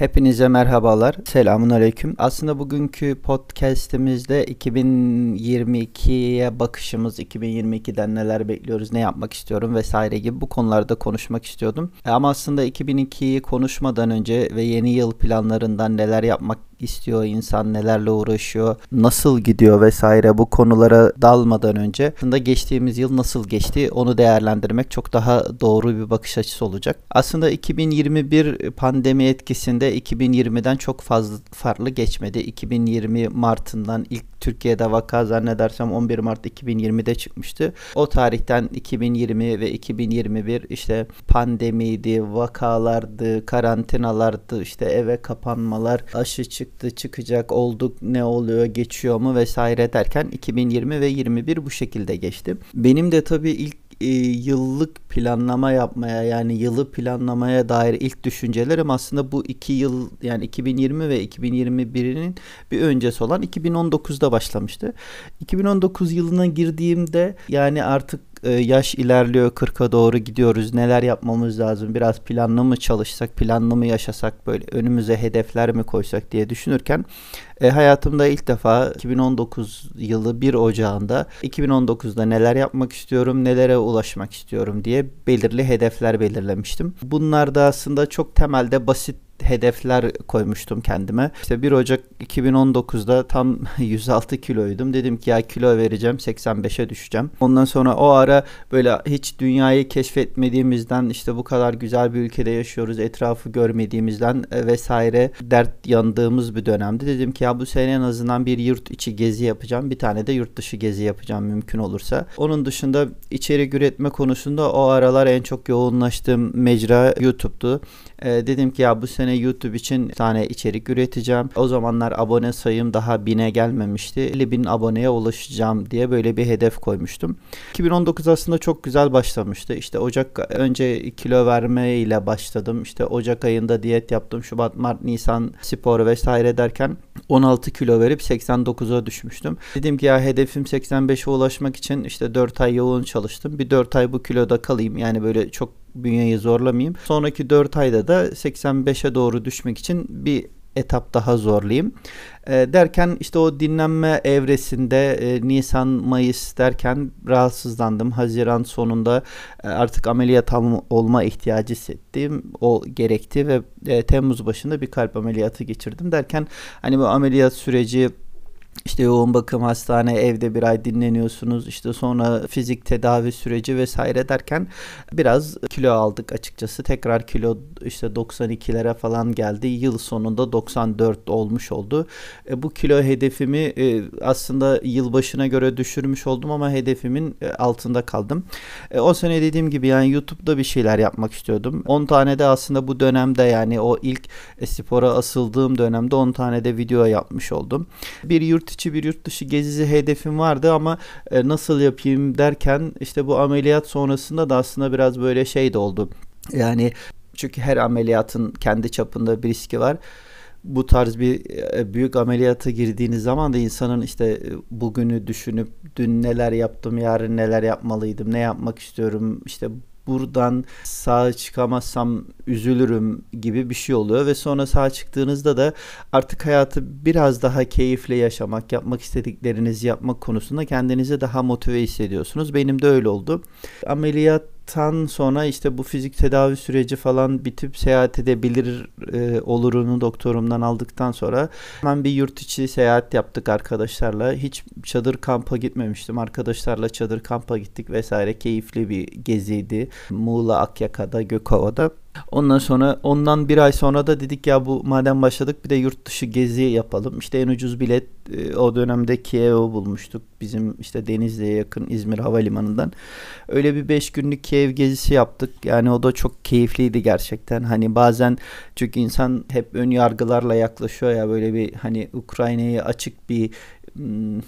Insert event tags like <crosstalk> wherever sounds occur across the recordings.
Hepinize merhabalar. Selamun aleyküm. Aslında bugünkü podcast'imizde 2022'ye bakışımız, 2022'den neler bekliyoruz, ne yapmak istiyorum vesaire gibi bu konularda konuşmak istiyordum. Ama aslında 2002'yi konuşmadan önce ve yeni yıl planlarından neler yapmak istiyor insan, nelerle uğraşıyor, nasıl gidiyor vesaire bu konulara dalmadan önce aslında geçtiğimiz yıl nasıl geçti onu değerlendirmek çok daha doğru bir bakış açısı olacak. Aslında 2021 pandemi etkisinde 2020'den çok fazla farklı geçmedi. 2020 Mart'ından ilk Türkiye'de vaka zannedersem 11 Mart 2020'de çıkmıştı. O tarihten 2020 ve 2021 işte pandemiydi, vakalardı, karantinalardı, işte eve kapanmalar, aşı çıktı, çıkacak, olduk, ne oluyor, geçiyor mu vesaire derken 2020 ve 21 bu şekilde geçti. Benim de tabii ilk e, yıllık planlama yapmaya yani yılı planlamaya dair ilk düşüncelerim aslında bu iki yıl yani 2020 ve 2021'in bir öncesi olan 2019'da başlamıştı. 2019 yılına girdiğimde yani artık yaş ilerliyor 40'a doğru gidiyoruz. Neler yapmamız lazım? Biraz planlı mı çalışsak, planlı mı yaşasak böyle önümüze hedefler mi koysak diye düşünürken e, hayatımda ilk defa 2019 yılı 1 Ocağı'nda 2019'da neler yapmak istiyorum, nelere ulaşmak istiyorum diye belirli hedefler belirlemiştim. Bunlar da aslında çok temelde basit hedefler koymuştum kendime. İşte 1 Ocak 2019'da tam <laughs> 106 kiloydum. Dedim ki ya kilo vereceğim 85'e düşeceğim. Ondan sonra o ara böyle hiç dünyayı keşfetmediğimizden işte bu kadar güzel bir ülkede yaşıyoruz etrafı görmediğimizden e, vesaire dert yandığımız bir dönemde dedim ki ya bu sene en azından bir yurt içi gezi yapacağım. Bir tane de yurt dışı gezi yapacağım mümkün olursa. Onun dışında içerik üretme konusunda o aralar en çok yoğunlaştığım mecra YouTube'du. Ee, dedim ki ya bu sene YouTube için tane içerik üreteceğim. O zamanlar abone sayım daha bine gelmemişti. 50 bin aboneye ulaşacağım diye böyle bir hedef koymuştum. 2019 aslında çok güzel başlamıştı. İşte Ocak önce kilo verme ile başladım. İşte Ocak ayında diyet yaptım. Şubat, Mart, Nisan spor vesaire derken 16 kilo verip 89'a düşmüştüm. Dedim ki ya hedefim 85'e ulaşmak için işte 4 ay yoğun çalıştım. Bir 4 ay bu kiloda kalayım. Yani böyle çok bünyeyi zorlamayayım. Sonraki 4 ayda da 85'e doğru düşmek için bir etap daha zorlayayım. E, derken işte o dinlenme evresinde e, Nisan Mayıs derken rahatsızlandım. Haziran sonunda e, artık ameliyat olma ihtiyacı hissettim. O gerekti ve e, Temmuz başında bir kalp ameliyatı geçirdim derken hani bu ameliyat süreci işte yoğun bakım hastane evde bir ay dinleniyorsunuz. İşte sonra fizik tedavi süreci vesaire derken biraz kilo aldık açıkçası. Tekrar kilo işte 92'lere falan geldi. Yıl sonunda 94 olmuş oldu. E, bu kilo hedefimi e, aslında yıl başına göre düşürmüş oldum ama hedefimin e, altında kaldım. E, o sene dediğim gibi yani YouTube'da bir şeyler yapmak istiyordum. 10 tane de aslında bu dönemde yani o ilk e, spora asıldığım dönemde 10 tane de video yapmış oldum. Bir yurt yurt içi bir yurt dışı gezisi hedefim vardı ama e, nasıl yapayım derken işte bu ameliyat sonrasında da aslında biraz böyle şey de oldu. Yani çünkü her ameliyatın kendi çapında bir riski var bu tarz bir e, büyük ameliyata girdiğiniz zaman da insanın işte e, bugünü düşünüp dün neler yaptım, yarın neler yapmalıydım, ne yapmak istiyorum, işte buradan sağ çıkamazsam üzülürüm gibi bir şey oluyor ve sonra sağ çıktığınızda da artık hayatı biraz daha keyifle yaşamak, yapmak istediklerinizi yapmak konusunda kendinizi daha motive hissediyorsunuz. Benim de öyle oldu. Ameliyat tan sonra işte bu fizik tedavi süreci falan bitip seyahat edebilir e, olurunu doktorumdan aldıktan sonra hemen bir yurt içi seyahat yaptık arkadaşlarla. Hiç çadır kampa gitmemiştim. Arkadaşlarla çadır kampa gittik vesaire. Keyifli bir geziydi. Muğla, Akyaka'da, Gökova'da. Ondan sonra ondan bir ay sonra da dedik ya bu madem başladık bir de yurt dışı gezi yapalım. İşte en ucuz bilet e, o dönemde Kiev'i bulmuştuk. Bizim işte Denizli'ye yakın İzmir Havalimanı'ndan. Öyle bir 5 günlük Kiev gezisi yaptık. Yani o da çok keyifliydi gerçekten. Hani bazen çünkü insan hep ön yargılarla yaklaşıyor ya böyle bir hani Ukrayna'yı açık bir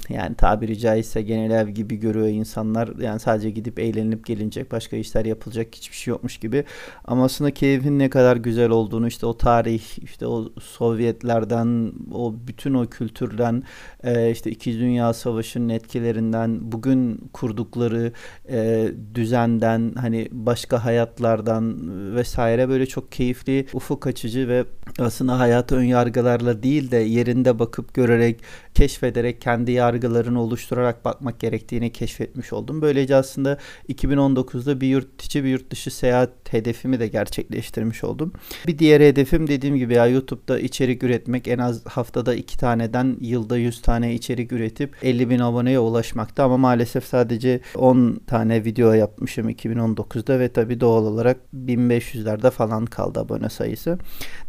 yani tabiri caizse genel ev gibi görüyor insanlar. Yani sadece gidip eğlenip gelinecek başka işler yapılacak hiçbir şey yokmuş gibi. Ama aslında keyfin ne kadar güzel olduğunu işte o tarih işte o Sovyetlerden o bütün o kültürden e, işte İki Dünya Savaşı'nın etkilerinden bugün kurdukları e, düzenden hani başka hayatlardan vesaire böyle çok keyifli ufuk açıcı ve aslında hayata ön yargılarla değil de yerinde bakıp görerek keşfederek kendi yargılarını oluşturarak bakmak gerektiğini keşfetmiş oldum. Böylece aslında 2019'da bir yurt içi bir yurt dışı seyahat hedefimi de gerçekleştirmiş oldum. Bir diğer hedefim dediğim gibi ya YouTube'da içerik üretmek en az haftada iki taneden yılda 100 tane içerik üretip 50 bin aboneye ulaşmakta ama maalesef sadece 10 tane video yapmışım 2019'da ve tabi doğal olarak 1500'lerde falan kaldı abone sayısı.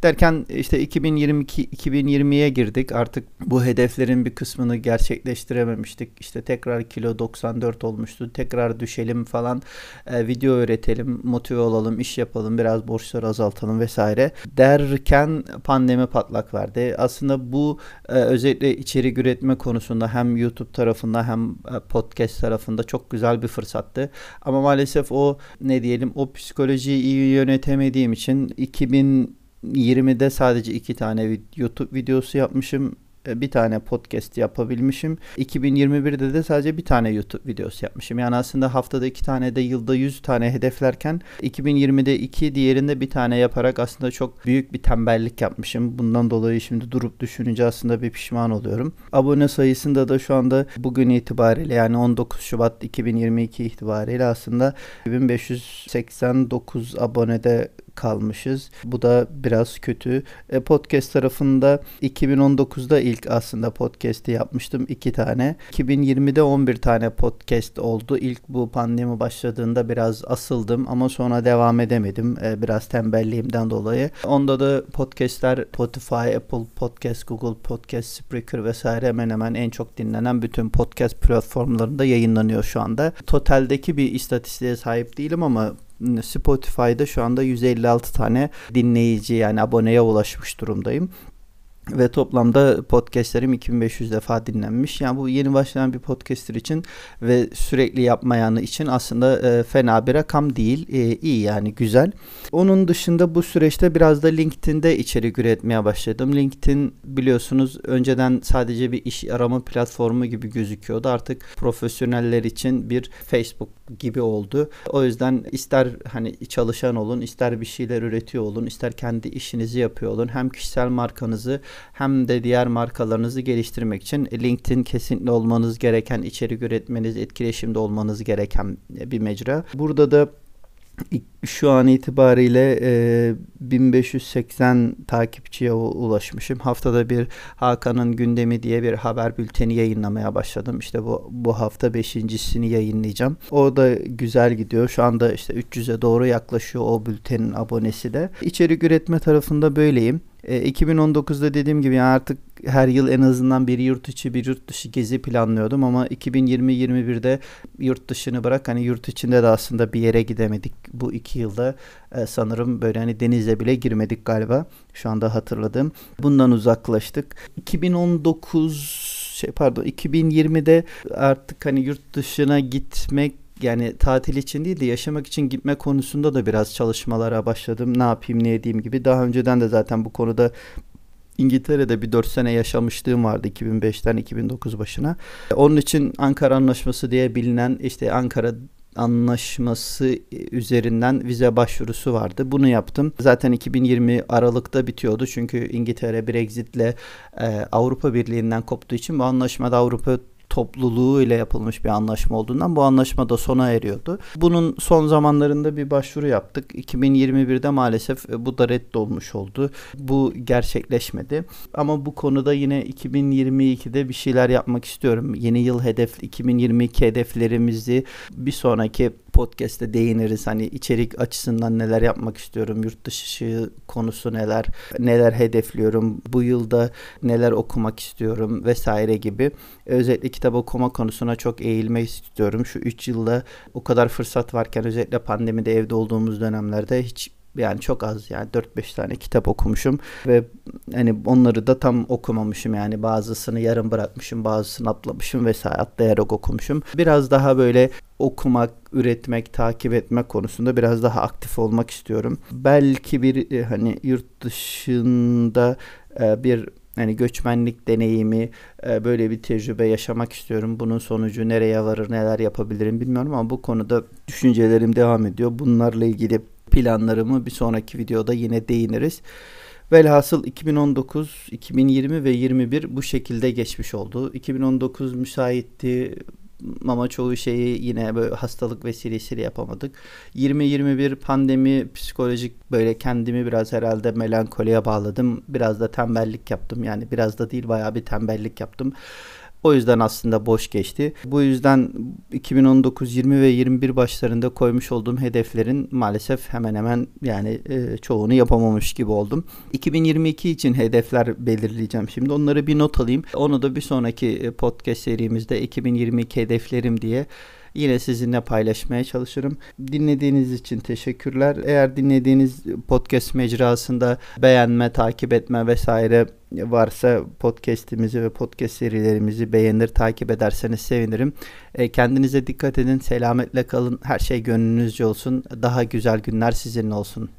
Derken işte 2022 2020'ye girdik. Artık bu hedeflerin bir kısmını gerçekleştirememiştik. İşte tekrar kilo 94 olmuştu. Tekrar düşelim falan. E, video öğretelim, motive olalım, iş yapalım, biraz borçları azaltalım vesaire derken pandemi patlak verdi. Aslında bu e, özellikle içerik üretme konusunda hem YouTube tarafında hem e, podcast tarafında çok güzel bir fırsattı. Ama maalesef o ne diyelim o psikolojiyi iyi yönetemediğim için 2000 20'de sadece iki tane YouTube videosu yapmışım. E, bir tane podcast yapabilmişim. 2021'de de sadece bir tane YouTube videosu yapmışım. Yani aslında haftada iki tane de yılda 100 tane hedeflerken 2020'de iki diğerinde bir tane yaparak aslında çok büyük bir tembellik yapmışım. Bundan dolayı şimdi durup düşününce aslında bir pişman oluyorum. Abone sayısında da şu anda bugün itibariyle yani 19 Şubat 2022 itibariyle aslında 1589 abonede kalmışız. Bu da biraz kötü. E, podcast tarafında 2019'da ilk aslında podcast'i yapmıştım. iki tane. 2020'de 11 tane podcast oldu. İlk bu pandemi başladığında biraz asıldım ama sonra devam edemedim. E, biraz tembelliğimden dolayı. Onda da podcast'ler Spotify, Apple Podcast, Google Podcast, Spreaker vesaire hemen hemen en çok dinlenen bütün podcast platformlarında yayınlanıyor şu anda. Totaldeki bir istatistiğe sahip değilim ama Spotify'da şu anda 156 tane dinleyici yani aboneye ulaşmış durumdayım. Ve toplamda podcastlerim 2500 defa dinlenmiş. Yani bu yeni başlayan bir podcaster için ve sürekli yapmayanı için aslında e, fena bir rakam değil. E, iyi yani güzel. Onun dışında bu süreçte biraz da LinkedIn'de içerik üretmeye başladım. LinkedIn biliyorsunuz önceden sadece bir iş arama platformu gibi gözüküyordu. Artık profesyoneller için bir Facebook gibi oldu. O yüzden ister hani çalışan olun, ister bir şeyler üretiyor olun, ister kendi işinizi yapıyor olun. Hem kişisel markanızı hem de diğer markalarınızı geliştirmek için LinkedIn kesinlikle olmanız gereken, içerik üretmeniz, etkileşimde olmanız gereken bir mecra. Burada da şu an itibariyle e, 1580 takipçiye ulaşmışım. Haftada bir Hakan'ın gündemi diye bir haber bülteni yayınlamaya başladım. İşte bu bu hafta beşincisini yayınlayacağım. O da güzel gidiyor. Şu anda işte 300'e doğru yaklaşıyor o bültenin abonesi de. İçerik üretme tarafında böyleyim. E, 2019'da dediğim gibi yani artık her yıl en azından bir yurt içi bir yurt dışı gezi planlıyordum ama 2020-21'de yurt dışını bırak hani yurt içinde de aslında bir yere gidemedik bu iki yılda. E, sanırım böyle hani denize bile girmedik galiba. Şu anda hatırladım bundan uzaklaştık. 2019 şey pardon 2020'de artık hani yurt dışına gitmek yani tatil için değil de yaşamak için gitme konusunda da biraz çalışmalara başladım. Ne yapayım ne edeyim gibi. Daha önceden de zaten bu konuda İngiltere'de bir 4 sene yaşamışlığım vardı 2005'ten 2009 başına. Onun için Ankara Anlaşması diye bilinen işte Ankara anlaşması üzerinden vize başvurusu vardı. Bunu yaptım. Zaten 2020 Aralık'ta bitiyordu. Çünkü İngiltere Brexit'le e, Avrupa Birliği'nden koptuğu için bu anlaşmada Avrupa topluluğu ile yapılmış bir anlaşma olduğundan bu anlaşma da sona eriyordu. Bunun son zamanlarında bir başvuru yaptık. 2021'de maalesef e, bu da reddolmuş oldu. Bu gerçekleşmedi. Ama bu konuda yine 2022'de bir şeyler yapmak istiyorum. Yeni yıl hedef 2022 hedeflerimizi bir sonraki podcast'te değiniriz. Hani içerik açısından neler yapmak istiyorum, yurt dışı konusu neler, neler hedefliyorum, bu yılda neler okumak istiyorum vesaire gibi. Özellikle kitap okuma konusuna çok eğilmek istiyorum. Şu 3 yılda o kadar fırsat varken özellikle pandemide evde olduğumuz dönemlerde hiç yani çok az yani 4-5 tane kitap okumuşum ve hani onları da tam okumamışım yani bazısını yarım bırakmışım bazısını atlamışım vesaire atlayarak okumuşum. Biraz daha böyle okumak, üretmek, takip etmek konusunda biraz daha aktif olmak istiyorum. Belki bir e, hani yurt dışında e, bir hani göçmenlik deneyimi, e, böyle bir tecrübe yaşamak istiyorum. Bunun sonucu nereye varır, neler yapabilirim bilmiyorum ama bu konuda düşüncelerim devam ediyor. Bunlarla ilgili planlarımı bir sonraki videoda yine değiniriz. Velhasıl 2019, 2020 ve 21 bu şekilde geçmiş oldu. 2019 müsaitti ama çoğu şeyi yine böyle hastalık vesilesiyle yapamadık. 2021 pandemi psikolojik böyle kendimi biraz herhalde melankoliye bağladım. Biraz da tembellik yaptım. Yani biraz da değil bayağı bir tembellik yaptım. O yüzden aslında boş geçti. Bu yüzden 2019, 20 ve 21 başlarında koymuş olduğum hedeflerin maalesef hemen hemen yani e, çoğunu yapamamış gibi oldum. 2022 için hedefler belirleyeceğim şimdi. Onları bir not alayım. Onu da bir sonraki e, podcast serimizde 2022 hedeflerim diye yine sizinle paylaşmaya çalışırım. Dinlediğiniz için teşekkürler. Eğer dinlediğiniz podcast mecrasında beğenme, takip etme vesaire varsa podcast'imizi ve podcast serilerimizi beğenir, takip ederseniz sevinirim. E, kendinize dikkat edin, selametle kalın. Her şey gönlünüzce olsun. Daha güzel günler sizinle olsun.